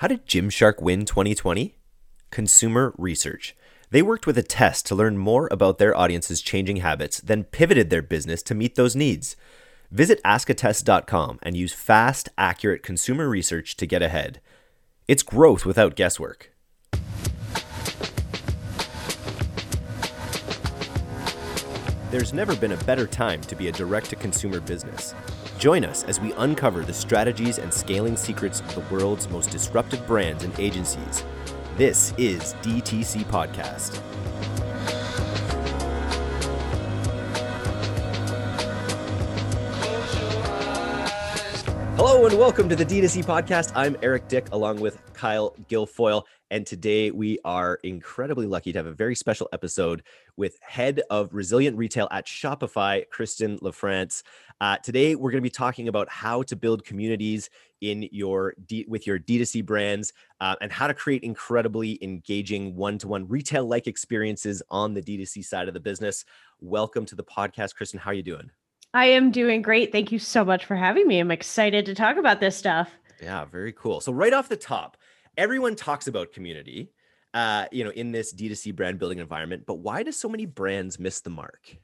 How did Gymshark win 2020? Consumer research. They worked with Attest to learn more about their audience's changing habits, then pivoted their business to meet those needs. Visit askattest.com and use fast, accurate consumer research to get ahead. It's growth without guesswork. There's never been a better time to be a direct to consumer business. Join us as we uncover the strategies and scaling secrets of the world's most disruptive brands and agencies. This is DTC Podcast. Hello and welcome to the D2C podcast. I'm Eric Dyck along with Kyle Guilfoyle. And today we are incredibly lucky to have a very special episode with head of resilient retail at Shopify, Kristen LaFrance. Uh, today we're going to be talking about how to build communities in your D- with your D2C brands uh, and how to create incredibly engaging one-to-one retail-like experiences on the D2C side of the business. Welcome to the podcast, Kristen. How are you doing? I am doing great. Thank you so much for having me. I'm excited to talk about this stuff. Yeah, very cool. So right off the top, everyone talks about community, uh, you know, in this D2C brand building environment, but why do so many brands miss the mark?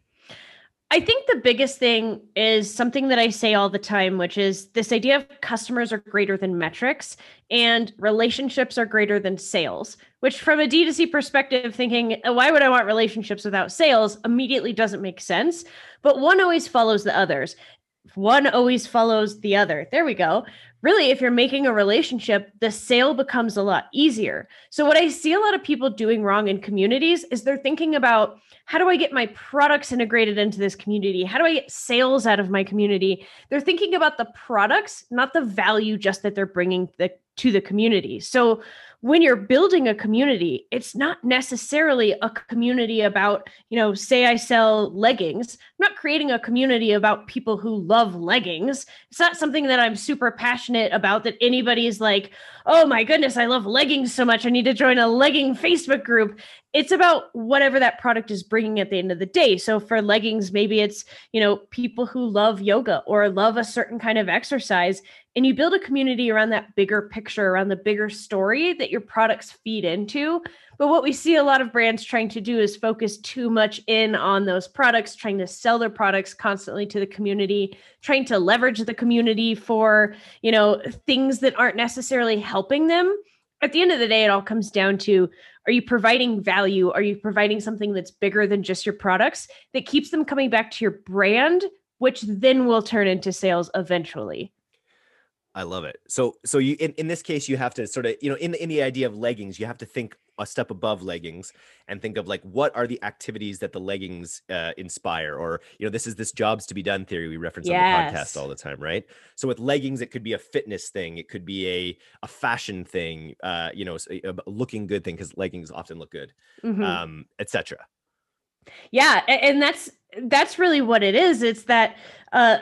I think the biggest thing is something that I say all the time, which is this idea of customers are greater than metrics and relationships are greater than sales, which from a D2C perspective, thinking, oh, why would I want relationships without sales immediately doesn't make sense. But one always follows the others. One always follows the other. There we go really, if you're making a relationship, the sale becomes a lot easier. So, what I see a lot of people doing wrong in communities is they're thinking about how do I get my products integrated into this community? How do I get sales out of my community? They're thinking about the products, not the value just that they're bringing the, to the community. So, when you're building a community, it's not necessarily a community about, you know, say I sell leggings. I'm not creating a community about people who love leggings. It's not something that I'm super passionate about that anybody's like, oh my goodness, I love leggings so much. I need to join a legging Facebook group. It's about whatever that product is bringing at the end of the day. So for leggings, maybe it's, you know, people who love yoga or love a certain kind of exercise and you build a community around that bigger picture around the bigger story that your products feed into but what we see a lot of brands trying to do is focus too much in on those products trying to sell their products constantly to the community trying to leverage the community for you know things that aren't necessarily helping them. At the end of the day it all comes down to are you providing value? Are you providing something that's bigger than just your products that keeps them coming back to your brand which then will turn into sales eventually I love it. So so you in, in this case you have to sort of you know in the, in the idea of leggings you have to think a step above leggings and think of like what are the activities that the leggings uh, inspire or you know this is this jobs to be done theory we reference yes. on the podcast all the time right so with leggings it could be a fitness thing it could be a a fashion thing uh you know a, a looking good thing because leggings often look good mm-hmm. um etc yeah and that's that's really what it is it's that uh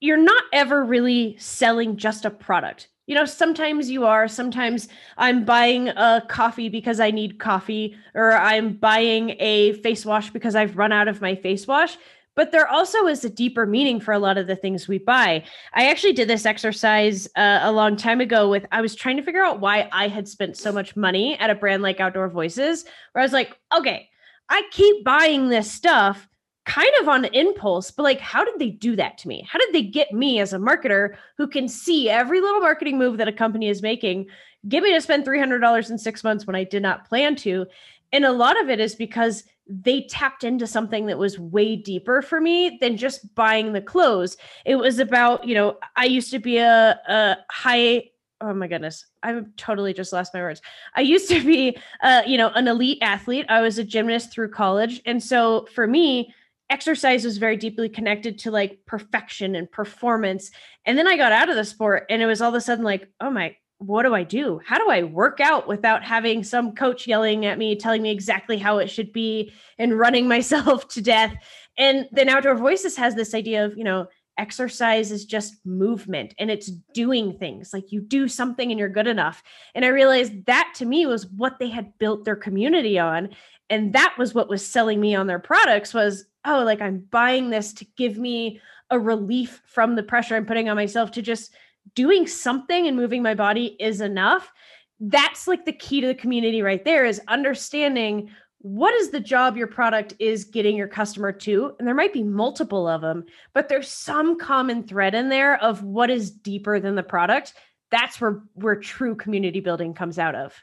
you're not ever really selling just a product. You know, sometimes you are. Sometimes I'm buying a coffee because I need coffee, or I'm buying a face wash because I've run out of my face wash. But there also is a deeper meaning for a lot of the things we buy. I actually did this exercise uh, a long time ago with, I was trying to figure out why I had spent so much money at a brand like Outdoor Voices, where I was like, okay, I keep buying this stuff kind of on impulse, but like, how did they do that to me? How did they get me as a marketer who can see every little marketing move that a company is making, get me to spend $300 in six months when I did not plan to? And a lot of it is because they tapped into something that was way deeper for me than just buying the clothes. It was about, you know, I used to be a, a high oh my goodness i'm totally just lost my words i used to be uh you know an elite athlete i was a gymnast through college and so for me exercise was very deeply connected to like perfection and performance. And then I got out of the sport and it was all of a sudden like, oh my, what do I do? How do I work out without having some coach yelling at me, telling me exactly how it should be and running myself to death? And then Outdoor Voices has this idea of, you know, exercise is just movement and it's doing things like you do something and you're good enough. And I realized that to me was what they had built their community on. And that was what was selling me on their products was oh, like I'm buying this to give me a relief from the pressure I'm putting on myself to just doing something and moving my body is enough. That's like the key to the community right there is understanding what is the job your product is getting your customer to and there might be multiple of them but there's some common thread in there of what is deeper than the product. That's where where true community building comes out of.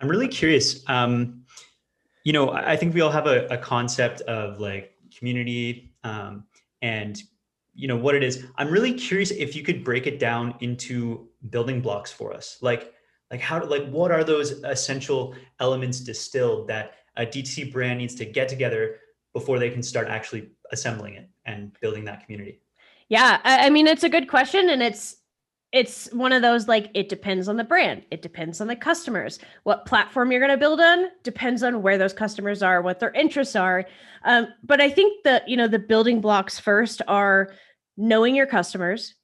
I'm really curious um you know i think we all have a, a concept of like community um and you know what it is i'm really curious if you could break it down into building blocks for us like like how like what are those essential elements distilled that a DTC brand needs to get together before they can start actually assembling it and building that community? Yeah, I mean it's a good question and it's it's one of those like it depends on the brand it depends on the customers what platform you're going to build on depends on where those customers are what their interests are um, but i think the you know the building blocks first are knowing your customers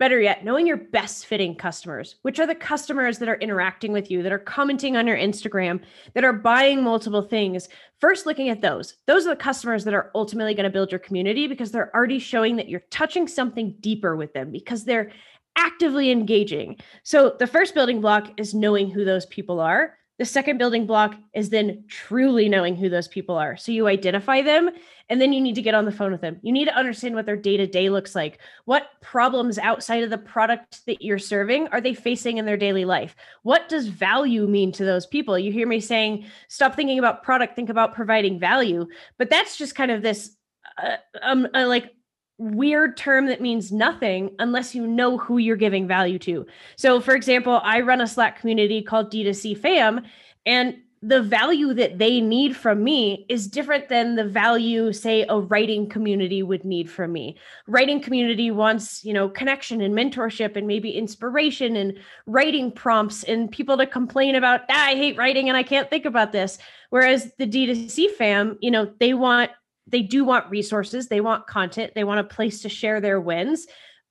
Better yet, knowing your best fitting customers, which are the customers that are interacting with you, that are commenting on your Instagram, that are buying multiple things. First, looking at those. Those are the customers that are ultimately going to build your community because they're already showing that you're touching something deeper with them because they're actively engaging. So, the first building block is knowing who those people are. The second building block is then truly knowing who those people are. So you identify them and then you need to get on the phone with them. You need to understand what their day to day looks like. What problems outside of the product that you're serving are they facing in their daily life? What does value mean to those people? You hear me saying, stop thinking about product, think about providing value. But that's just kind of this uh, um, uh, like weird term that means nothing unless you know who you're giving value to. So, for example, I run a Slack community called D2C Fam, and the value that they need from me is different than the value say a writing community would need from me writing community wants you know connection and mentorship and maybe inspiration and writing prompts and people to complain about ah, i hate writing and i can't think about this whereas the d2c fam you know they want they do want resources, they want content, they want a place to share their wins,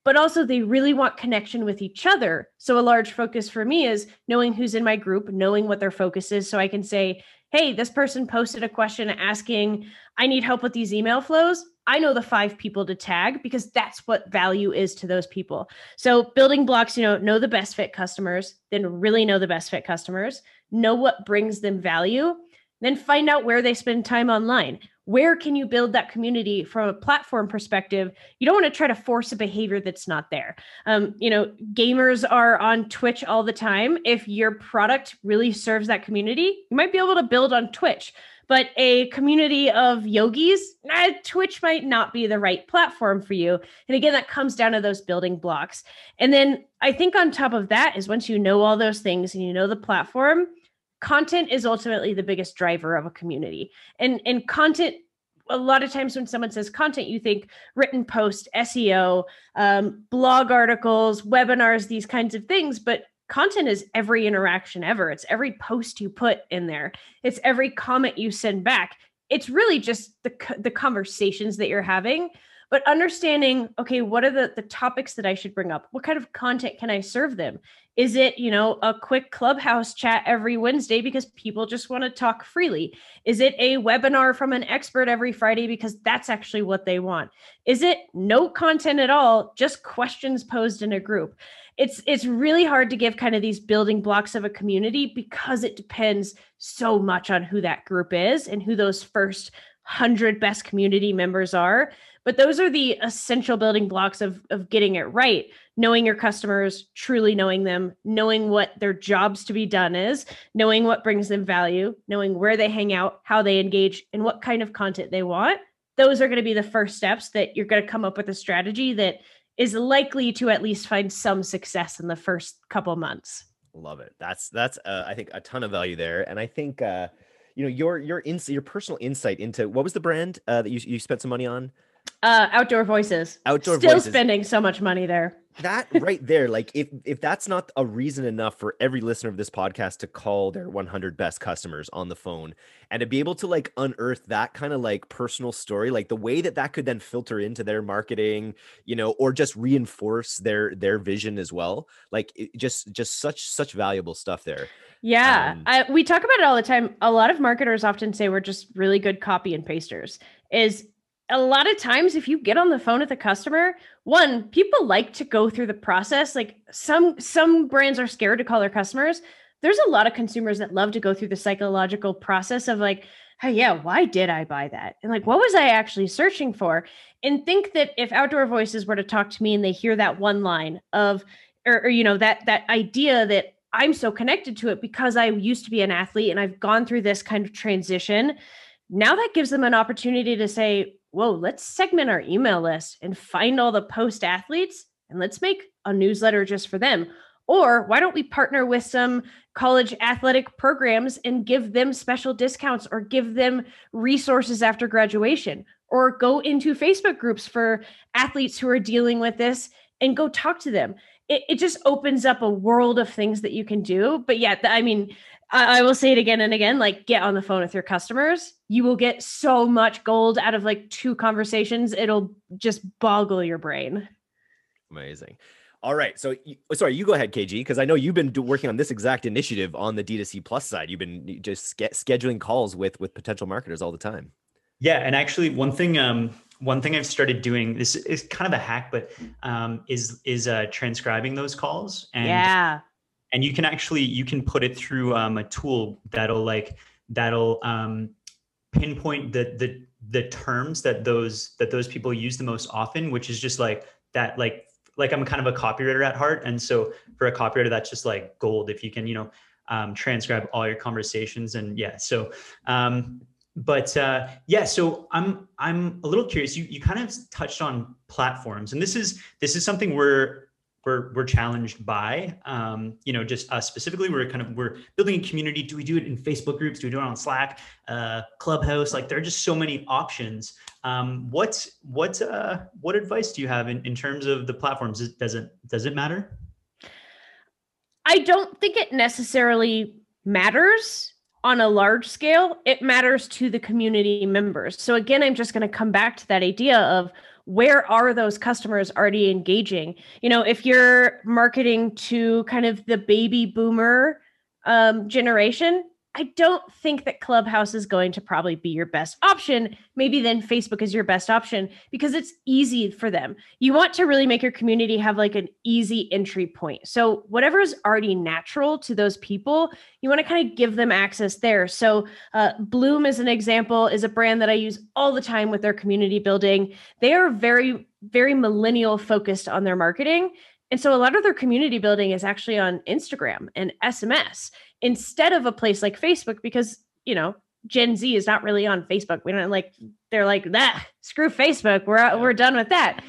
but also they really want connection with each other. So a large focus for me is knowing who's in my group, knowing what their focus is so I can say, "Hey, this person posted a question asking, I need help with these email flows." I know the five people to tag because that's what value is to those people. So building blocks, you know, know the best fit customers, then really know the best fit customers, know what brings them value, then find out where they spend time online where can you build that community from a platform perspective? You don't want to try to force a behavior that's not there. Um, you know gamers are on twitch all the time. If your product really serves that community you might be able to build on twitch but a community of yogis eh, twitch might not be the right platform for you. And again that comes down to those building blocks. And then i think on top of that is once you know all those things and you know the platform content is ultimately the biggest driver of a community. And and content a lot of times when someone says content you think written post seo um, blog articles webinars these kinds of things but content is every interaction ever. It's every post you put in there. It's every comment you send back. It's really just the the conversations that you're having. But understanding okay what are the the topics that i should bring up? What kind of content can i serve them is it you know a quick clubhouse chat every wednesday because people just want to talk freely? Is it a webinar from an expert every friday because that's actually what they want? Is it no content at all just questions posed in a group? It's it's really hard to give kind of these building blocks of a community because it depends so much on who that group is and who those first 100 best community members are. But those are the essential building blocks of, of getting it right knowing your customers truly knowing them knowing what their jobs to be done is knowing what brings them value knowing where they hang out how they engage and what kind of content they want those are going to be the first steps that you're going to come up with a strategy that is likely to at least find some success in the first couple months love it that's that's uh, i think a ton of value there and i think uh you know your your ins- your personal insight into what was the brand uh, that you, you spent some money on uh, outdoor voices. Outdoor Still voices. spending so much money there. That right there, like if if that's not a reason enough for every listener of this podcast to call their 100 best customers on the phone and to be able to like unearth that kind of like personal story, like the way that that could then filter into their marketing, you know, or just reinforce their their vision as well. Like just just such such valuable stuff there. Yeah, um, I, we talk about it all the time. A lot of marketers often say we're just really good copy and pasters. Is a lot of times if you get on the phone with a customer one people like to go through the process like some some brands are scared to call their customers. There's a lot of consumers that love to go through the psychological process of like hey yeah why did i buy that? And like what was i actually searching for? And think that if outdoor voices were to talk to me and they hear that one line of or, or you know that that idea that i'm so connected to it because i used to be an athlete and i've gone through this kind of transition now that gives them an opportunity to say whoa, let's segment our email list and find all the post athletes and let's make a newsletter just for them. Or why don't we partner with some college athletic programs and give them special discounts or give them resources after graduation? Or go into Facebook groups for athletes who are dealing with this and go talk to them. It, it just opens up a world of things that you can do. But yeah, I mean, I, I will say it again and again like get on the phone with your customers. You will get so much gold out of like two conversations. It'll just boggle your brain. Amazing. All right. So sorry you go ahead kg because i know you've been working on this exact initiative on the d2c plus side. You've been just scheduling calls with with potential marketers all the time. Yeah and actually one thing um one thing I've started doing this is kind of a hack, but um, is is uh, transcribing those calls and yeah. and you can actually you can put it through um, a tool that'll like that'll um, pinpoint the the the terms that those that those people use the most often which is just like that like like i'm kind of a copywriter at heart and so for a copywriter that's just like gold if you can you know um, transcribe all your conversations and yeah so um, but uh, yeah so i'm i'm a little curious you you kind of touched on platforms and this is this is something we're we're we're challenged by. Um, you know, just us specifically, we're kind of we're building a community. Do we do it in Facebook groups? Do we do it on Slack, uh, Clubhouse? Like there are just so many options. Um, what what uh, what advice do you have in, in terms of the platforms? Does it doesn't does it matter? I don't think it necessarily matters on a large scale. It matters to the community members. So again, I'm just going to come back to that idea of where are those customers already engaging you know if you're marketing to kind of the baby boomer um, generation I don't think that Clubhouse is going to probably be your best option. Maybe then Facebook is your best option because it's easy for them. You want to really make your community have like an easy entry point. So, whatever is already natural to those people, you want to kind of give them access there. So, uh, Blume, as an example, is a brand that I use all the time with their community building. They are very, very millennial focused on their marketing. And so a lot of their community building is actually on Instagram and SMS instead of a place like Facebook because, you know, Gen Z is not really on Facebook. We don't like they're like, that screw Facebook. We're we're done with that.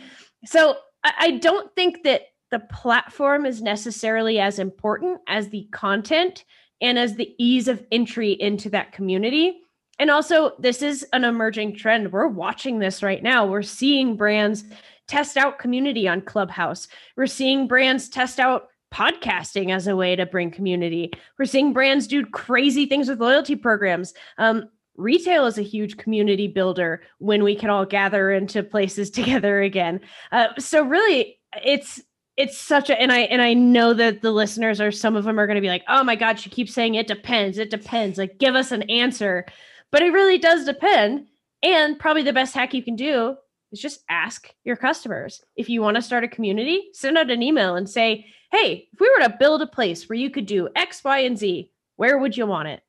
So I, I don't think that the platform is necessarily as important as the content and as the ease of entry into that community. And also, this is an emerging trend. We're watching this right now. We're seeing brands test out community on Clubhouse. We're seeing brands test out podcasting as a way to bring community. We're seeing brands do crazy things with loyalty programs. Um, retail is a huge community builder when we can all gather into places together again. Uh, so really, it's it's such a and I and I know that the listeners are some of them are going to be like, oh my god, she keeps saying it depends, it depends. Like, give us an answer, but it really does depend. And probably the best hack you can do is just ask your customers. If you want to start a community, send out an email and say, hey, if we were to build a place where you could do X, Y, and Z, where would you want it?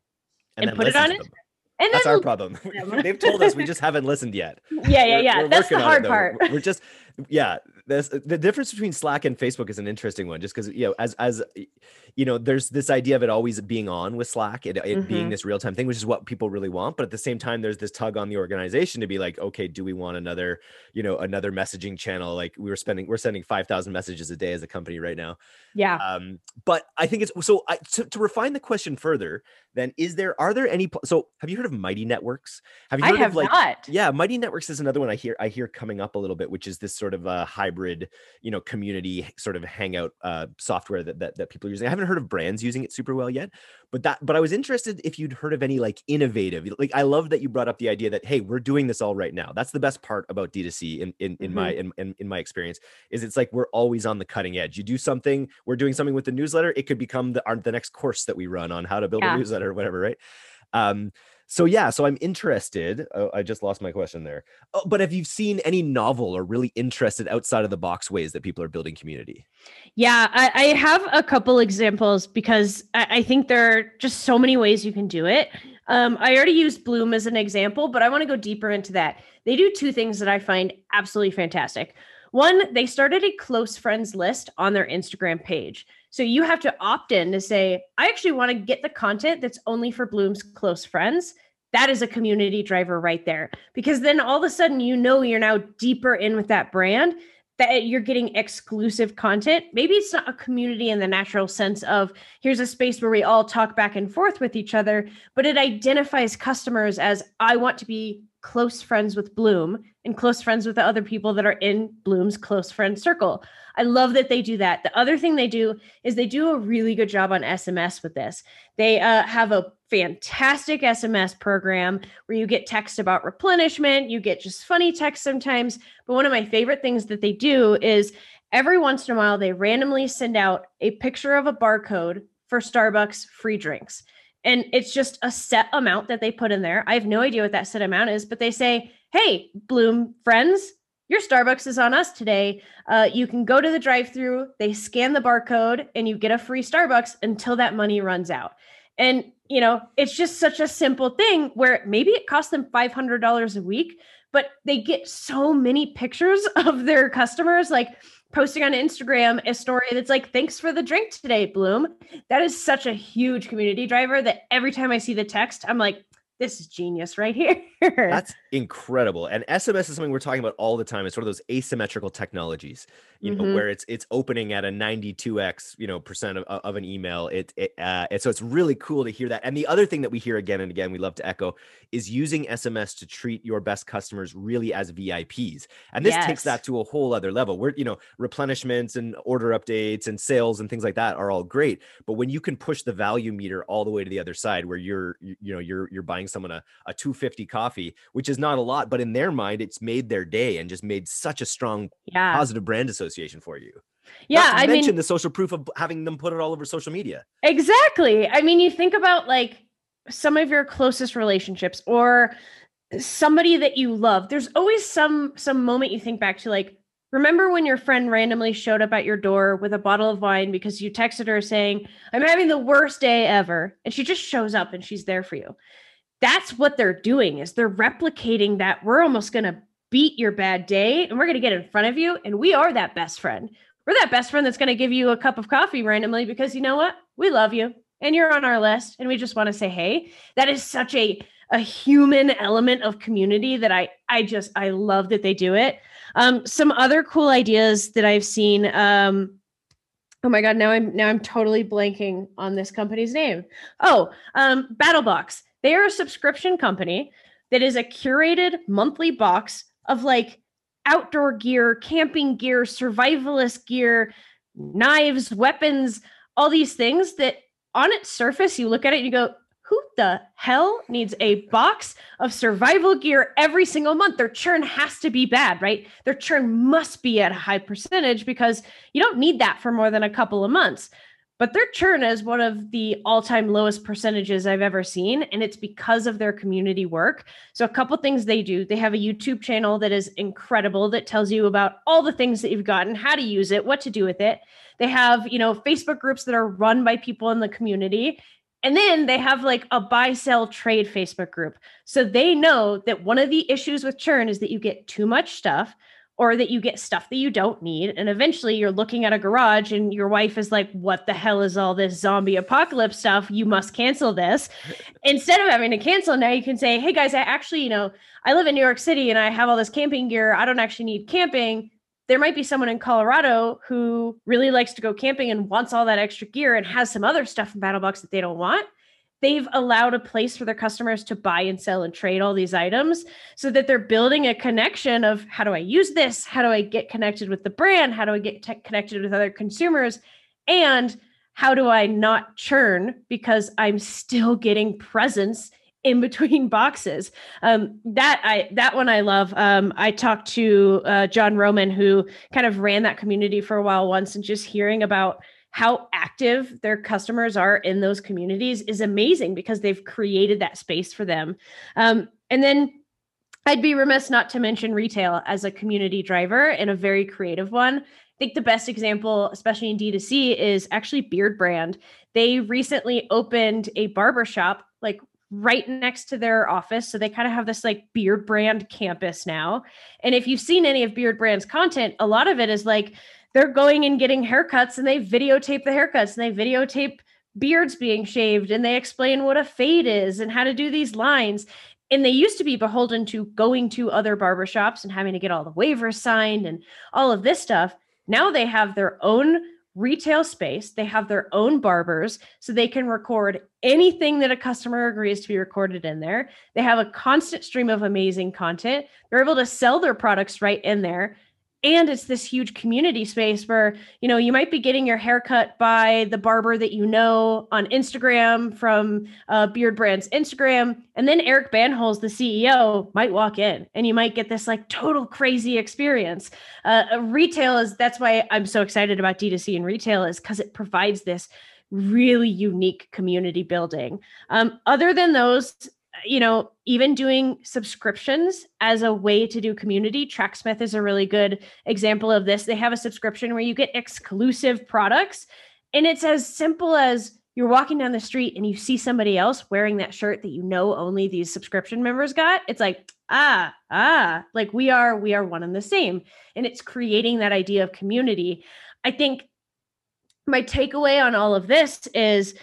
And, and put it on it. And That's our problem. They've told us we just haven't listened yet. Yeah, yeah, yeah. We're, we're That's the hard part. We're just, yeah. This, the difference between Slack and Facebook is an interesting one, just because you know, as as you know, there's this idea of it always being on with Slack, it, it mm-hmm. being this real time thing, which is what people really want. But at the same time, there's this tug on the organization to be like, okay, do we want another, you know, another messaging channel? Like we were spending, we're sending 5,000 messages a day as a company right now. Yeah. Um, but I think it's so I, to, to refine the question further, then is there, are there any, so have you heard of Mighty Networks? Have you heard I have of like, not. yeah, Mighty Networks is another one I hear, I hear coming up a little bit, which is this sort of a hybrid, you know, community sort of hangout uh, software that, that, that people are using. I haven't heard of brands using it super well yet but that but i was interested if you'd heard of any like innovative like i love that you brought up the idea that hey we're doing this all right now that's the best part about d2c in in, in mm-hmm. my in, in, in my experience is it's like we're always on the cutting edge you do something we're doing something with the newsletter it could become the our, the next course that we run on how to build yeah. a newsletter or whatever right um so yeah, so I'm interested. Oh, I just lost my question there. Oh, but have you seen any novel or really interested outside of the box ways that people are building community? Yeah, I, I have a couple examples because I, I, think there are just so many ways you can do it. Um, I already used Blume as an example, but I want to go deeper into that. They do two things that I find absolutely fantastic. One, they started a close friends list on their Instagram page. So you have to opt in to say, I actually want to get the content that's only for Blume's close friends. That is a community driver right there. Because then all of a sudden, you know, you're now deeper in with that brand, that you're getting exclusive content. Maybe it's not a community in the natural sense of here's a space where we all talk back and forth with each other, but it identifies customers as I want to be close friends with Blume and close friends with the other people that are in Blume's close friend circle. I love that they do that. The other thing they do is they do a really good job on SMS with this. They uh, have a fantastic SMS program where you get text about replenishment, you get just funny text sometimes. But one of my favorite things that they do is every once in a while they randomly send out a picture of a barcode for Starbucks free drinks. And it's just a set amount that they put in there. I have no idea what that set amount is, but they say, hey, Blume friends, your Starbucks is on us today. Uh, you can go to the drive through, they scan the barcode, and you get a free Starbucks until that money runs out. And, you know, it's just such a simple thing where maybe it costs them $500 a week, but they get so many pictures of their customers. Like, posting on Instagram a story that's like, thanks for the drink today, Blume. That is such a huge community driver that every time I see the text, I'm like, this is genius right here. That's incredible. And SMS is something we're talking about all the time. It's sort of those asymmetrical technologies, you mm-hmm. know, where it's it's opening at a 92x, you know, percent of, of an email. It, it uh, and so it's really cool to hear that. And the other thing that we hear again and again, we love to echo, is using SMS to treat your best customers really as VIPs. And this yes. takes that to a whole other level. Where you know, replenishments and order updates and sales and things like that are all great. But when you can push the value meter all the way to the other side, where you're you, you know you're you're buying someone a, a 250 coffee, which is not a lot, but in their mind, it's made their day and just made such a strong yeah. positive brand association for you. Yeah, I mention mean the social proof of having them put it all over social media. Exactly. I mean, you think about like some of your closest relationships or somebody that you love. There's always some some moment you think back to like Remember when your friend randomly showed up at your door with a bottle of wine because you texted her saying, I'm having the worst day ever. And she just shows up and she's there for you that's what they're doing is they're replicating that we're almost going to beat your bad day and we're going to get in front of you and we are that best friend. We're that best friend that's going to give you a cup of coffee randomly because you know what? We love you and you're on our list and we just want to say hey. That is such a a human element of community that i i just i love that they do it. Um some other cool ideas that i've seen um oh my god now i'm now i'm totally blanking on this company's name. Oh um battlebox. They are a subscription company that is a curated monthly box of like outdoor gear, camping gear, survivalist gear, knives, weapons, all these things that on its surface, you look at it and you go, who the hell needs a box of survival gear every single month? Their churn has to be bad, right? Their churn must be at a high percentage because you don't need that for more than a couple of months but their churn is one of the all-time lowest percentages I've ever seen and it's because of their community work. So a couple things they do. They have a YouTube channel that is incredible that tells you about all the things that you've gotten, how to use it, what to do with it. They have, you know, Facebook groups that are run by people in the community. And then they have like a buy sell trade Facebook group. So they know that one of the issues with churn is that you get too much stuff or that you get stuff that you don't need. And eventually you're looking at a garage and your wife is like, What the hell is all this zombie apocalypse stuff? You must cancel this. Instead of having to cancel, now you can say, Hey guys, I actually, you know, I live in New York City and I have all this camping gear. I don't actually need camping. There might be someone in Colorado who really likes to go camping and wants all that extra gear and has some other stuff in BattleBox that they don't want they've allowed a place for their customers to buy and sell and trade all these items so that they're building a connection of how do I use this? How do I get connected with the brand? How do I get te- connected with other consumers? And how do I not churn because I'm still getting presence in between boxes? Um, that I that one I love. Um, I talked to uh, John Roman, who kind of ran that community for a while once, and just hearing about how active their customers are in those communities is amazing because they've created that space for them. Um, and then I'd be remiss not to mention retail as a community driver and a very creative one. I think the best example, especially in D2C, is actually Beardbrand. They recently opened a barbershop like right next to their office. So they kind of have this like Beardbrand campus now. And if you've seen any of Beardbrand's content, a lot of it is like they're going and getting haircuts and they videotape the haircuts and they videotape beards being shaved and they explain what a fade is and how to do these lines. And they used to be beholden to going to other barbershops and having to get all the waivers signed and all of this stuff. Now they have their own retail space. They have their own barbers, so they can record anything that a customer agrees to be recorded in there. They have a constant stream of amazing content. They're able to sell their products right in there and it's this huge community space where you know you might be getting your haircut by the barber that you know on instagram from uh, Beardbrand's instagram. And then eric Bandholz the ceo might walk in and you might get this like total crazy experience. Uh, retail is that's why i'm so excited about d2c and retail is because it provides this really unique community building. Um, other than those you know, even doing subscriptions as a way to do community, Tracksmith is a really good example of this. They have a subscription where you get exclusive products, and it's as simple as you're walking down the street and you see somebody else wearing that shirt that you know only these subscription members got. It's like, ah, ah, like we are, we are one and the same. And it's creating that idea of community. I think my takeaway on all of this is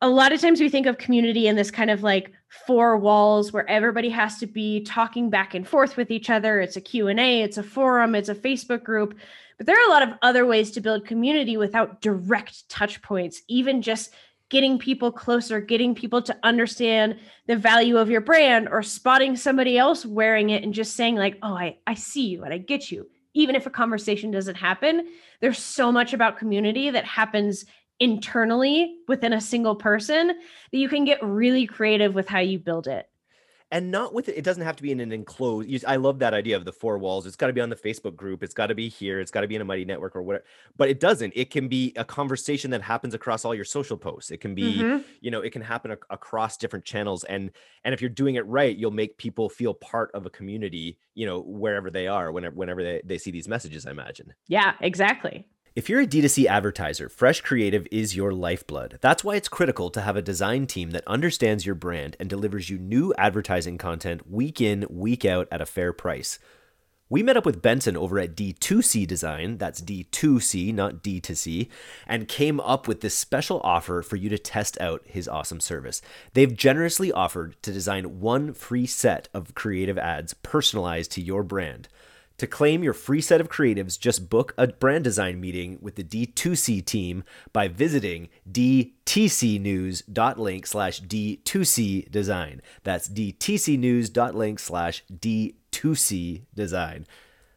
a lot of times we think of community in this kind of like four walls where everybody has to be talking back and forth with each other. It's a q&a it's a forum it's a facebook group. But there are a lot of other ways to build community without direct touch points even just getting people closer getting people to understand the value of your brand or spotting somebody else wearing it and just saying like oh i, I see you and i get you. Even if a conversation doesn't happen there's so much about community that happens internally within a single person that you can get really creative with how you build it. And not with it it doesn't have to be in an enclosed i love that idea of the four walls. It's got to be on the facebook group it's got to be here it's got to be in a mighty network or whatever but it doesn't. It can be a conversation that happens across all your social posts. It can be mm-hmm. you know it can happen ac- across different channels and and if you're doing it right you'll make people feel part of a community you know wherever they are whenever whenever they, they see these messages i imagine. Yeah exactly if you're a D2C advertiser, Fresh Creative is your lifeblood. That's why it's critical to have a design team that understands your brand and delivers you new advertising content week in, week out at a fair price. We met up with Benson over at D2C Design, that's D2C, not D2C, and came up with this special offer for you to test out his awesome service. They've generously offered to design one free set of creative ads personalized to your brand. To claim your free set of creatives, just book a brand design meeting with the D2C team by visiting dtcnews.link slash D2C design. That's dtcnews.link slash D2C design.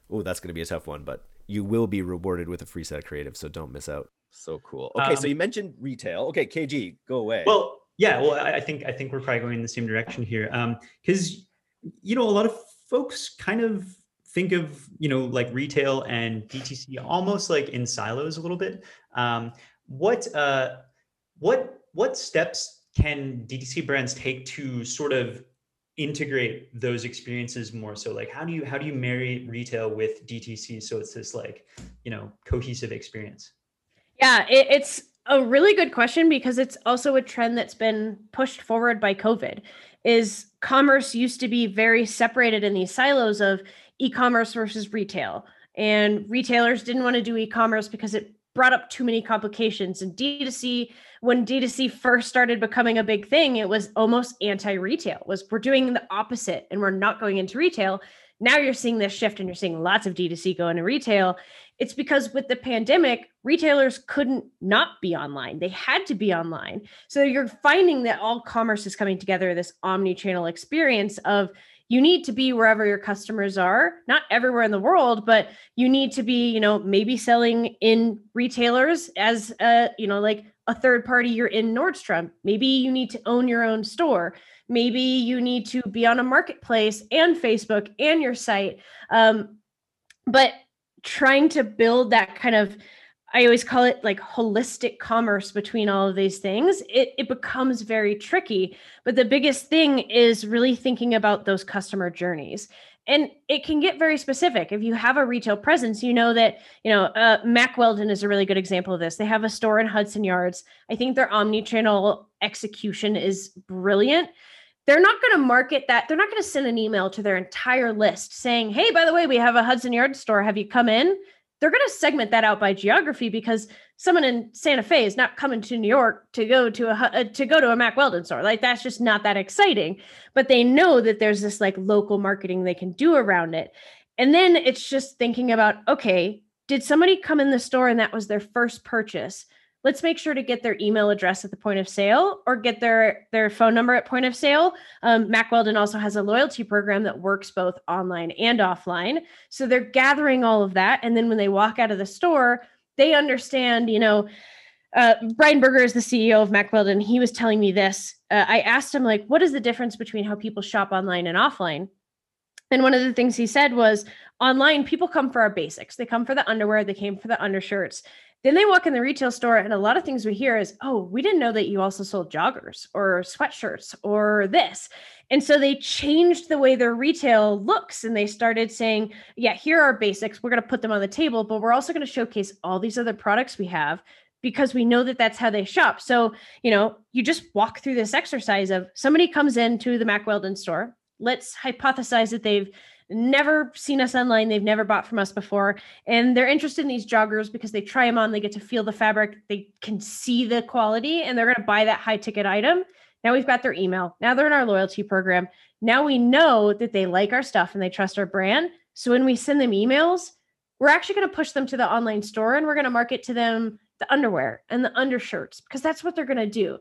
Oh, that's going to be a tough one, but you will be rewarded with a free set of creatives, so don't miss out. So cool. Okay, um, so you mentioned retail. Okay, KG, go away. Well, yeah, well, I think I think we're probably going in the same direction here. Um, because you know, a lot of folks kind of think of you know like retail and DTC almost like in silos a little bit. Um, what uh, what what steps can DTC brands take to sort of integrate those experiences more? So like how do you how do you marry retail with DTC so it's this like you know cohesive experience? Yeah, it, it's a really good question because it's also a trend that's been pushed forward by COVID. Is commerce used to be very separated in these silos of e-commerce versus retail. And retailers didn't want to do e-commerce because it brought up too many complications. And d2c when d2c first started becoming a big thing it was almost anti-retail was we're doing the opposite and we're not going into retail. Now you're seeing this shift and you're seeing lots of d2c go into retail. It's because with the pandemic retailers couldn't not be online. They had to be online. So you're finding that all commerce is coming together this omni-channel experience of you need to be wherever your customers are not everywhere in the world but you need to be you know maybe selling in retailers as a you know like a third party you're in nordstrom. Maybe you need to own your own store. Maybe you need to be on a marketplace and facebook and your site. Um, but trying to build that kind of I always call it like holistic commerce between all of these things, it, it becomes very tricky. But the biggest thing is really thinking about those customer journeys. And it can get very specific. If you have a retail presence, you know that, you know, uh, Mack Weldon is a really good example of this. They have a store in Hudson Yards. I think their omni channel execution is brilliant they're not going to market that. They're not going to send an email to their entire list saying, "Hey, by the way, we have a Hudson Yard store. Have you come in?" They're going to segment that out by geography because someone in Santa Fe is not coming to New York to go to a uh, to go to a Mack Weldon store. Like that's just not that exciting. But they know that there's this like local marketing they can do around it. And then it's just thinking about, okay, did somebody come in the store and that was their first purchase? Let's make sure to get their email address at the point of sale or get their their phone number at point of sale um, mack weldon also has a loyalty program that works both online and offline so they're gathering all of that and then when they walk out of the store they understand you know uh, Brian Berger is the CEO of Mack Weldon. He was telling me this. Uh, I asked him, like, what is the difference between how people shop online and offline? And one of the things he said was online, people come for our basics. They come for the underwear, they came for the undershirts. Then they walk in the retail store, and a lot of things we hear is, oh, we didn't know that you also sold joggers or sweatshirts or this. And so they changed the way their retail looks and they started saying, yeah, here are basics. We're going to put them on the table, but we're also going to showcase all these other products we have because we know that that's how they shop. So, you know, you just walk through this exercise of somebody comes into the Mack Weldon store. Let's hypothesize that they've never seen us online. They've never bought from us before. And they're interested in these joggers because they try them on, they get to feel the fabric, they can see the quality, and they're going to buy that high ticket item. Now we've got their email. Now they're in our loyalty program. Now we know that they like our stuff and they trust our brand. So when we send them emails, we're actually going to push them to the online store and we're going to market to them the underwear and the undershirts because that's what they're going to do.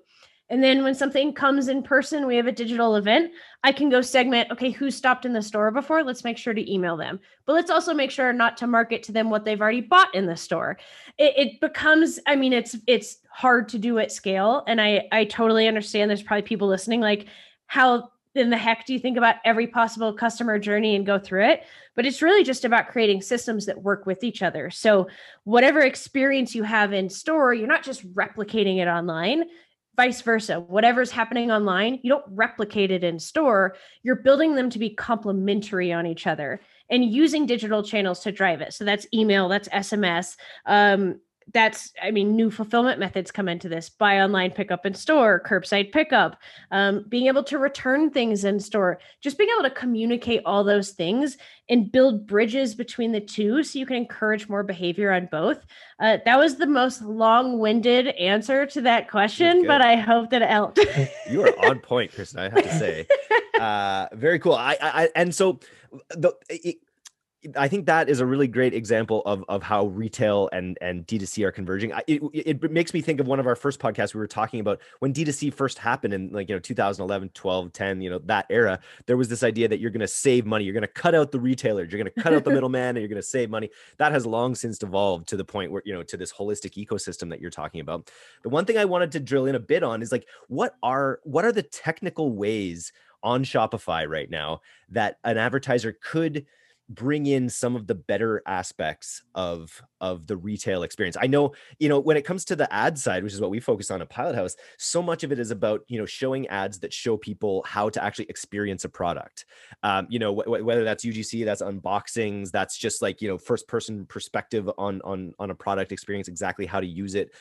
And then when something comes in person, we have a digital event, I can go segment, okay, who stopped in the store before? Let's make sure to email them. But let's also make sure not to market to them what they've already bought in the store. It, it becomes, I mean, it's it's hard to do at scale. And I I totally understand there's probably people listening like how in the heck do you think about every possible customer journey and go through it? But it's really just about creating systems that work with each other. So, whatever experience you have in store, you're not just replicating it online vice versa. Whatever's happening online, you don't replicate it in store. You're building them to be complementary on each other and using digital channels to drive it. So that's email, that's SMS, um, that's i mean new fulfillment methods come into this buy online pickup in store curbside pickup um, being able to return things in store just being able to communicate all those things and build bridges between the two so you can encourage more behavior on both. Uh, that was the most long-winded answer to that question but i hope that it helped. You are on point kristen i have to say. Uh, very cool. I, I and so the it, I think that is a really great example of, of how retail and, and D2C are converging. It, it makes me think of one of our first podcasts. We were talking about when D2C first happened in like, you know, 2011, 12, 10, you know, that era, there was this idea that you're going to save money. You're going to cut out the retailers. You're going to cut out the middleman and you're going to save money. That has long since evolved to the point where, you know, to this holistic ecosystem that you're talking about. The one thing I wanted to drill in a bit on is like, what are, what are the technical ways on Shopify right now that an advertiser could – bring in some of the better aspects of of the retail experience. I know you know when it comes to the ad side which is what we focus on at Pilothouse so much of it is about you know showing ads that show people how to actually experience a product. Um, you know wh- whether that's ugc that's unboxings that's just like you know first person perspective on on on a product experience exactly how to use it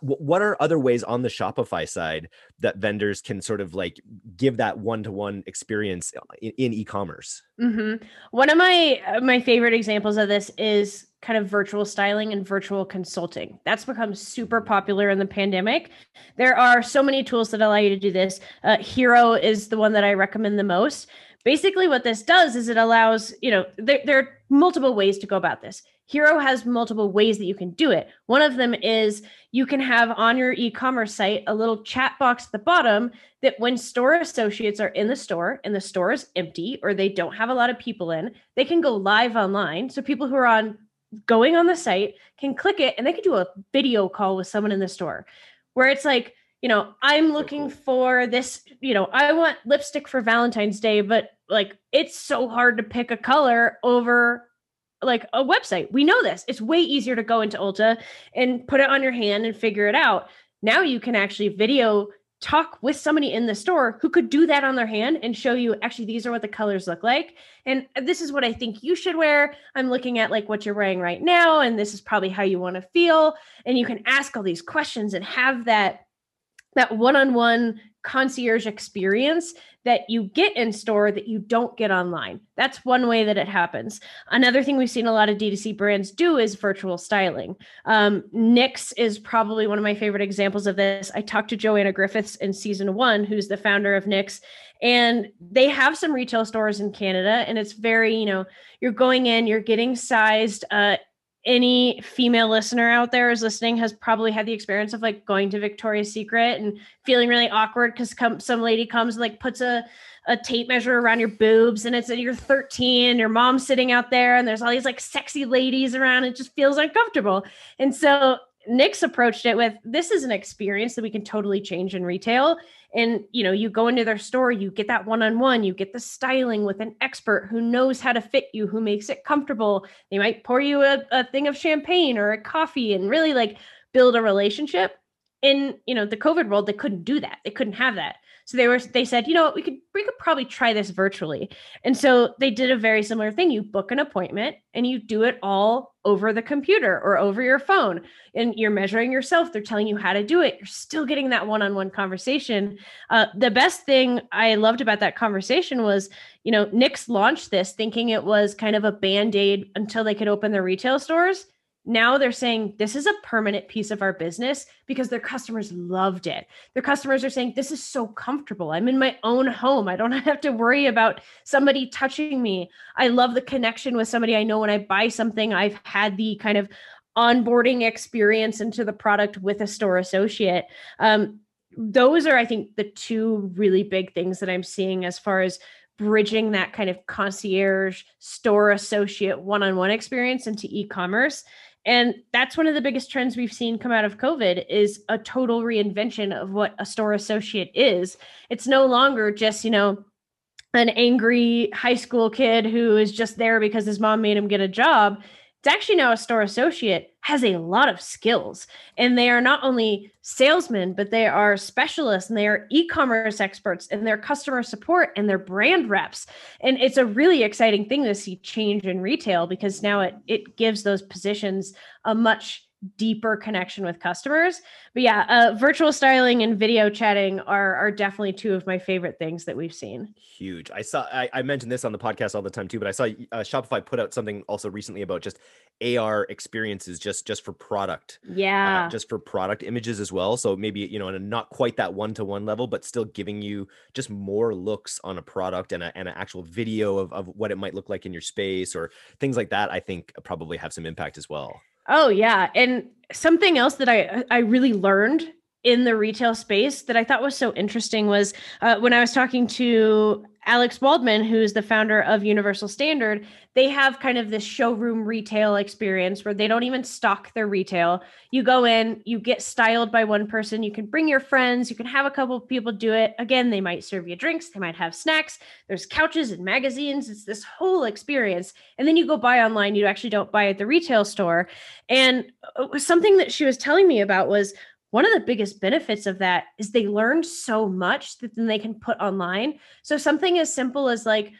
what are other ways on the shopify side that vendors can sort of like give that one-to-one experience uh, in, in e-commerce mm-hmm. one of my uh, my favorite examples of this is kind of virtual styling and virtual consulting. That's become super popular in the pandemic. There are so many tools that allow you to do this. Uh, Hero is the one that I recommend the most. Basically, what this does is it allows, you know, there, there are multiple ways to go about this. Hero has multiple ways that you can do it. One of them is you can have on your e commerce site a little chat box at the bottom that when store associates are in the store and the store is empty or they don't have a lot of people in, they can go live online. So people who are on going on the site can click it and they can do a video call with someone in the store where it's like, you know, I'm looking for this, you know, I want lipstick for Valentine's Day, but like it's so hard to pick a color over like a website. We know this. It's way easier to go into Ulta and put it on your hand and figure it out. Now you can actually video talk with somebody in the store who could do that on their hand and show you actually these are what the colors look like and this is what i think you should wear i'm looking at like what you're wearing right now and this is probably how you want to feel and you can ask all these questions and have that that one-on-one concierge experience that you get in store that you don't get online. That's one way that it happens. Another thing we've seen a lot of D2C brands do is virtual styling. Um, Knix is probably one of my favorite examples of this. I talked to Joanna Griffiths in season one, who's the founder of Knix, and they have some retail stores in Canada. And it's very, you know, you're going in, you're getting sized. Uh, any female listener out there is listening has probably had the experience of like going to Victoria's Secret and feeling really awkward because come some lady comes and like puts a a tape measure around your boobs and it's you're 13 your mom's sitting out there and there's all these like sexy ladies around it just feels uncomfortable. And so Knix approached it with this is an experience that we can totally change in retail. And you know you go into their store you get that one-on-one you get the styling with an expert who knows how to fit you who makes it comfortable. They might pour you a, a thing of champagne or a coffee and really like build a relationship. In you know the covid world they couldn't do that. They couldn't have that so they were they said, you know we could we could probably try this virtually. And so they did a very similar thing. You book an appointment and you do it all over the computer or over your phone. And you're measuring yourself. They're telling you how to do it. You're still getting that one-on-one conversation. Uh, the best thing I loved about that conversation was, you know, Knix launched this thinking it was kind of a band-aid until they could open their retail stores now they're saying this is a permanent piece of our business because their customers loved it. Their customers are saying this is so comfortable. I'm in my own home. I don't have to worry about somebody touching me. I love the connection with somebody I know when I buy something. I've had the kind of onboarding experience into the product with a store associate. Um, those are, I think, the two really big things that I'm seeing as far as bridging that kind of concierge store associate one-on-one experience into e-commerce and that's one of the biggest trends we've seen come out of covid is a total reinvention of what a store associate is. It's no longer just you know an angry high school kid who is just there because his mom made him get a job it's actually now a store associate has a lot of skills. And they are not only salesmen but they are specialists and they are e-commerce experts and they're customer support and they're brand reps. And it's a really exciting thing to see change in retail because now it it gives those positions a much deeper connection with customers. But yeah, uh, virtual styling and video chatting are are definitely two of my favorite things that we've seen. Huge. I saw. I, I mentioned this on the podcast all the time too, but I saw uh, Shopify put out something also recently about just AR experiences, just just for product. Uh, yeah. Uh, just for product images as well. So maybe you know, and not quite that one to one level, but still giving you just more looks on a product and a, and an actual video of of what it might look like in your space or things like that. I think probably have some impact as well. Oh yeah, and something else that I I really learned in the retail space that I thought was so interesting was uh, when I was talking to Alex Waldman, who's the founder of Universal Standard, they have kind of this showroom retail experience where they don't even stock their retail. You go in, you get styled by one person, you can bring your friends, you can have a couple of people do it. Again, they might serve you drinks, they might have snacks, there's couches and magazines. It's this whole experience. And then you go buy online, you actually don't buy at the retail store. And uh, something that she was telling me about was one of the biggest benefits of that is they learn so much that then they can put online. So something as simple as like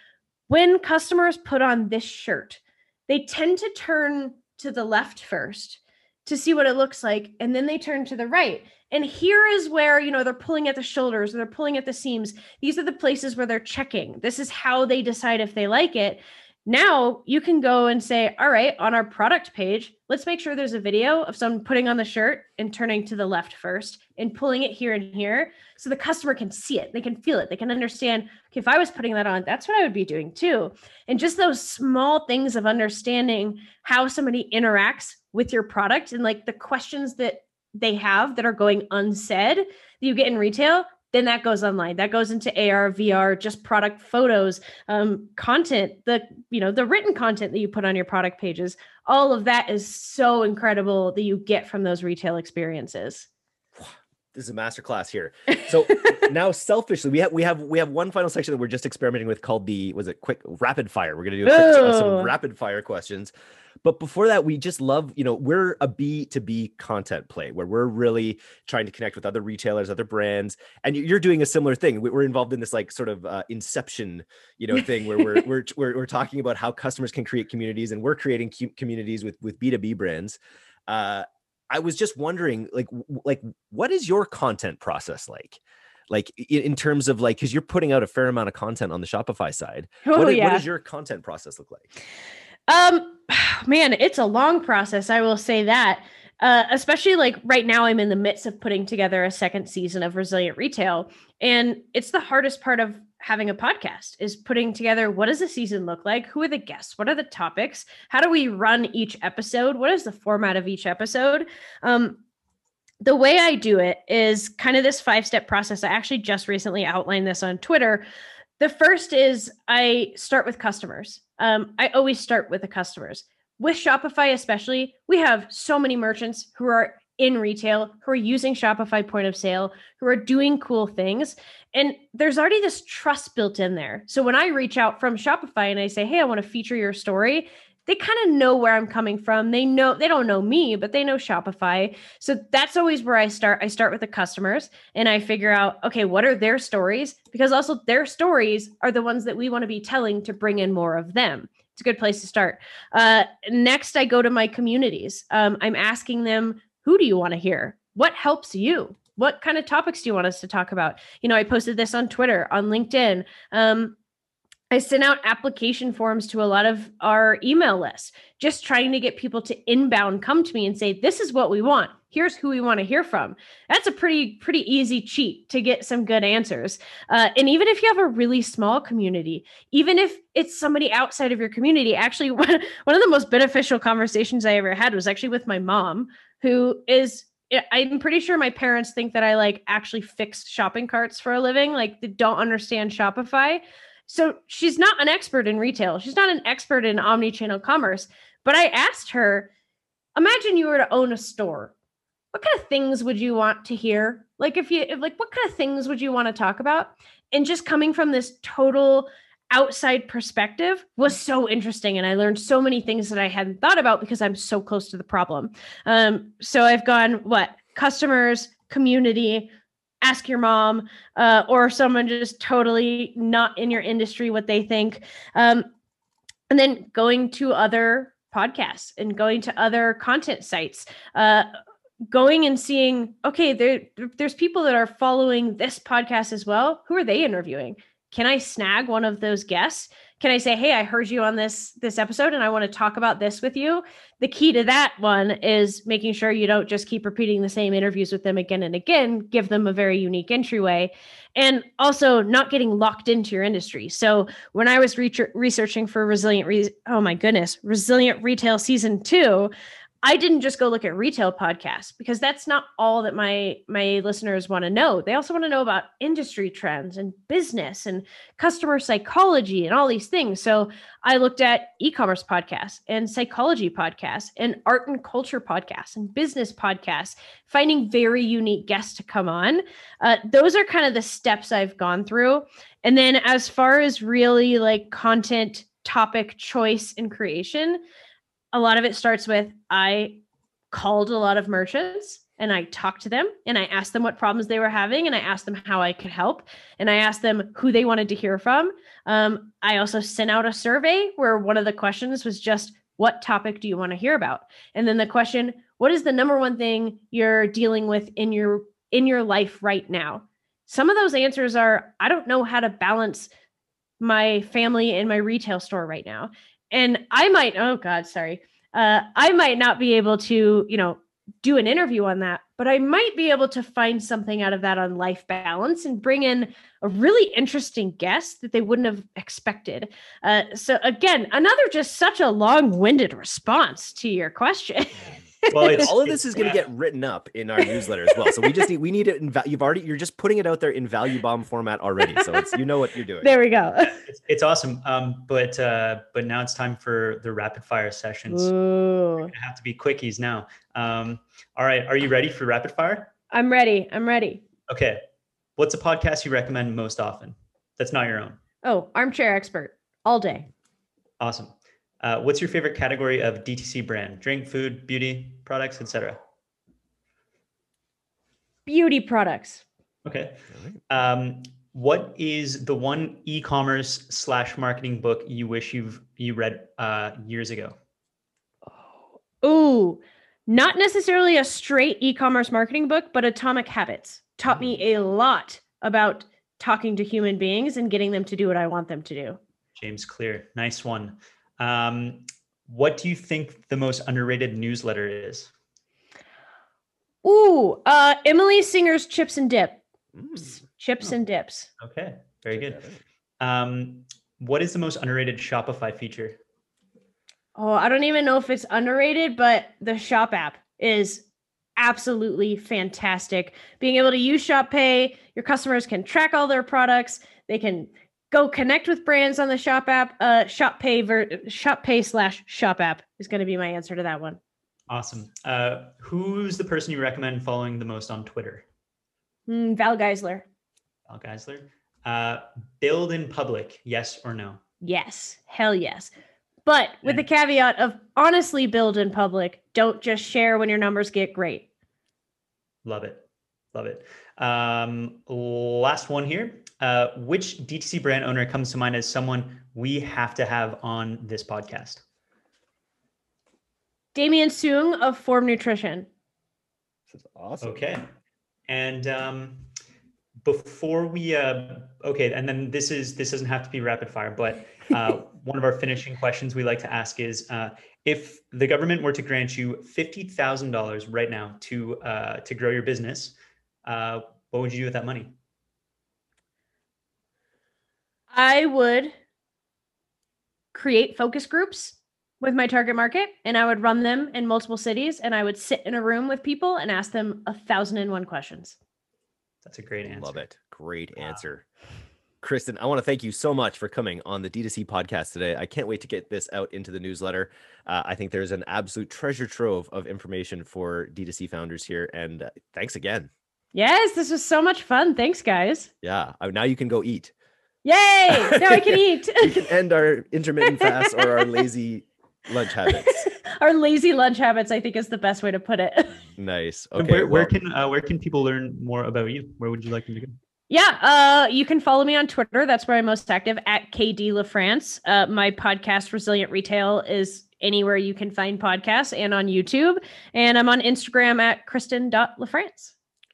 when customers put on this shirt, they tend to turn to the left first to see what it looks like and then they turn to the right. And here is where, you know, they're pulling at the shoulders, or they're pulling at the seams. These are the places where they're checking. This is how they decide if they like it. Now you can go and say, all right, on our product page, let's make sure there's a video of someone putting on the shirt and turning to the left first and pulling it here and here so the customer can see it, they can feel it, they can understand, okay, if I was putting that on, that's what I would be doing too. And just those small things of understanding how somebody interacts with your product and like the questions that they have that are going unsaid that you get in retail then that goes online. That goes into ar vr just product photos um, content the you know the written content that you put on your product pages. All of that is so incredible that you get from those retail experiences this is a master class here. So now selfishly, we have we have we have one final section that we're just experimenting with called the was it quick rapid fire. We're gonna do quick, uh, some rapid fire questions. But before that, we just love, you know, we're a B2B content play where we're really trying to connect with other retailers, other brands. And you're doing a similar thing. We're involved in this like sort of uh, inception, you know, thing where we're, we're, we're, we're, talking about how customers can create communities and we're creating communities with, with B2B brands. Uh, I was just wondering, like, like, what is your content process like? Like in terms of like, because you're putting out a fair amount of content on the Shopify side. Oh, what, yeah. what does your content process look like? Um, man, it's a long process. I will say that. Uh, especially like right now, I'm in the midst of putting together a second season of Resilient Retail, and it's the hardest part of having a podcast is putting together what does the season look like? Who are the guests? What are the topics? How do we run each episode? What is the format of each episode? Um, the way i do it is kind of this five step process. I actually just recently outlined this on twitter. The first is I start with customers. Um, I always start with the customers. With Shopify, especially, we have so many merchants who are in retail, who are using Shopify point of sale, who are doing cool things. And there's already this trust built in there. So when I reach out from Shopify and I say, hey, I want to feature your story, they kind of know where I'm coming from. They know they don't know me, but they know Shopify. So that's always where I start. I start with the customers and I figure out, okay, what are their stories? Because also their stories are the ones that we want to be telling to bring in more of them. It's a good place to start. Uh, next, I go to my communities. Um, I'm asking them, who do you want to hear? What helps you? What kind of topics do you want us to talk about? You know, I posted this on Twitter, on LinkedIn. Um, I sent out application forms to a lot of our email lists, just trying to get people to inbound come to me and say, This is what we want. Here's who we want to hear from. That's a pretty, pretty easy cheat to get some good answers. Uh, and even if you have a really small community, even if it's somebody outside of your community, actually, one, one of the most beneficial conversations I ever had was actually with my mom, who is I'm pretty sure my parents think that I like actually fix shopping carts for a living. Like they don't understand Shopify. So she's not an expert in retail. She's not an expert in omni-channel commerce. But I asked her, imagine you were to own a store. What kind of things would you want to hear? Like if you if, like what kind of things would you want to talk about? And just coming from this total outside perspective was so interesting and i learned so many things that i hadn't thought about because i'm so close to the problem. Um, so i've gone what customers community ask your mom uh, or someone just totally not in your industry what they think. Um, and then going to other podcasts and going to other content sites uh, going and seeing okay there there's people that are following this podcast as well. Who are they interviewing can i snag one of those guests? Can i say hey i heard you on this this episode and i want to talk about this with you? The key to that one is making sure you don't just keep repeating the same interviews with them again and again give them a very unique entryway and also not getting locked into your industry. So when i was re- researching for resilient re- oh my goodness resilient retail season two I didn't just go look at retail podcasts because that's not all that my my listeners want to know. They also want to know about industry trends and business and customer psychology and all these things. So I looked at e-commerce podcasts and psychology podcasts and art and culture podcasts and business podcasts, finding very unique guests to come on. Uh, those are kind of the steps I've gone through. And then as far as really like content topic choice and creation, a lot of it starts with I called a lot of merchants and I talked to them and I asked them what problems they were having and I asked them how I could help and I asked them who they wanted to hear from. Um, I also sent out a survey where one of the questions was just, What topic do you want to hear about? And then the question, What is the number one thing you're dealing with in your in your life right now? Some of those answers are, I don't know how to balance my family and my retail store right now and I might, oh God, sorry. Uh, I might not be able to, you know, do an interview on that, but I might be able to find something out of that on life balance and bring in a really interesting guest that they wouldn't have expected. Uh, so again, another just such a long-winded response to your question. Well, all of this is going to get written up in our newsletter as well. So we just need we need it in you've already you're just putting it out there in value bomb format already. So it's you know what you're doing. There we go. It's, it's awesome. Um, but uh, but now it's time for the rapid fire sessions. Ooh. Have to be quickies now. Um, all right, are you ready for rapid fire? I'm ready. I'm ready. Okay. What's a podcast you recommend most often? That's not your own. Oh, armchair expert all day. Awesome. Uh, what's your favorite category of DTC brand? Drink, food, beauty products, etc. Beauty products. Okay. Um, what is the one e-commerce slash marketing book you wish you've you read uh, years ago? Ooh, not necessarily a straight e-commerce marketing book, but Atomic Habits taught me a lot about talking to human beings and getting them to do what I want them to do. James Clear, nice one. Um, what do you think the most underrated newsletter is? Ooh, uh, Emily Singer's Chips and Dip. Mm. Chips Oh. and dips. Okay, very good. Um, what is the most underrated Shopify feature? Oh, I don't even know if it's underrated, but the Shop app is absolutely fantastic. Being able to use Shop Pay, your customers can track all their products. They can go connect with brands on the Shop app. Uh, Shop Pay, ver- Shop Pay slash Shop app is going to be my answer to that one. Awesome. Uh, who's the person you recommend following the most on Twitter? Mm, Val Geisler. val Geisler. Uh, build in public, yes or no? Yes, hell yes. But with the caveat of honestly build in public, don't just share when your numbers get great. Love it. Love it. Um, last one here. Uh, which DTC brand owner comes to mind as someone we have to have on this podcast? Damien Soong of Form Nutrition. This is awesome. Okay. And um, before we, uh, okay, and then this is this doesn't have to be rapid fire, but uh, one of our finishing questions we like to ask is, uh, if the government were to grant you fifty thousand dollars right now to uh, to grow your business, uh, what would you do with that money? I would create focus groups with my target market and I would run them in multiple cities and I would sit in a room with people and ask them a thousand and one questions. That's a great answer. Love it. Great Wow. answer. Kristen, I want to thank you so much for coming on the D2C podcast today. I can't wait to get this out into the newsletter. Uh, I think there's an absolute treasure trove of information for D2C founders here. And uh, thanks again. Yes, this was so much fun. Thanks, guys. Yeah. Uh, now you can go eat. Yay! Now I can eat. We can end our intermittent fast or our lazy lunch habits. Our lazy lunch habits, I think, is the best way to put it. Nice. Okay. where, where well, can uh, where can people learn more about you? Where would you like them to go? Yeah, uh, you can follow me on Twitter. That's where I'm most active at KD LaFrance. Uh, my podcast, Resilient Retail, is anywhere you can find podcasts and on YouTube. And I'm on Instagram at Kristen.LaFrance.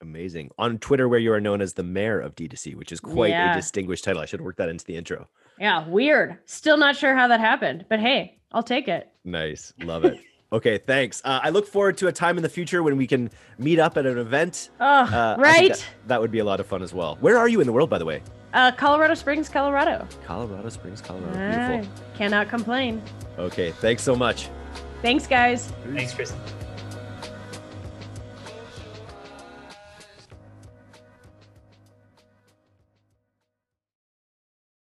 amazing. On Twitter, where you are known as the mayor of D2C, which is quite Yeah. a distinguished title. I should work that into the intro. Yeah, weird. Still not sure how that happened, but hey, I'll take it. Nice. Love it. Okay, thanks. Uh, I look forward to a time in the future when we can meet up at an event. Oh, Uh, right. That, that would be a lot of fun as well. Where are you in the world, by the way? Uh, Colorado Springs, Colorado. Colorado Springs, Colorado. Beautiful. cannot complain. Okay, thanks so much. Thanks, guys. Thanks, Kristen.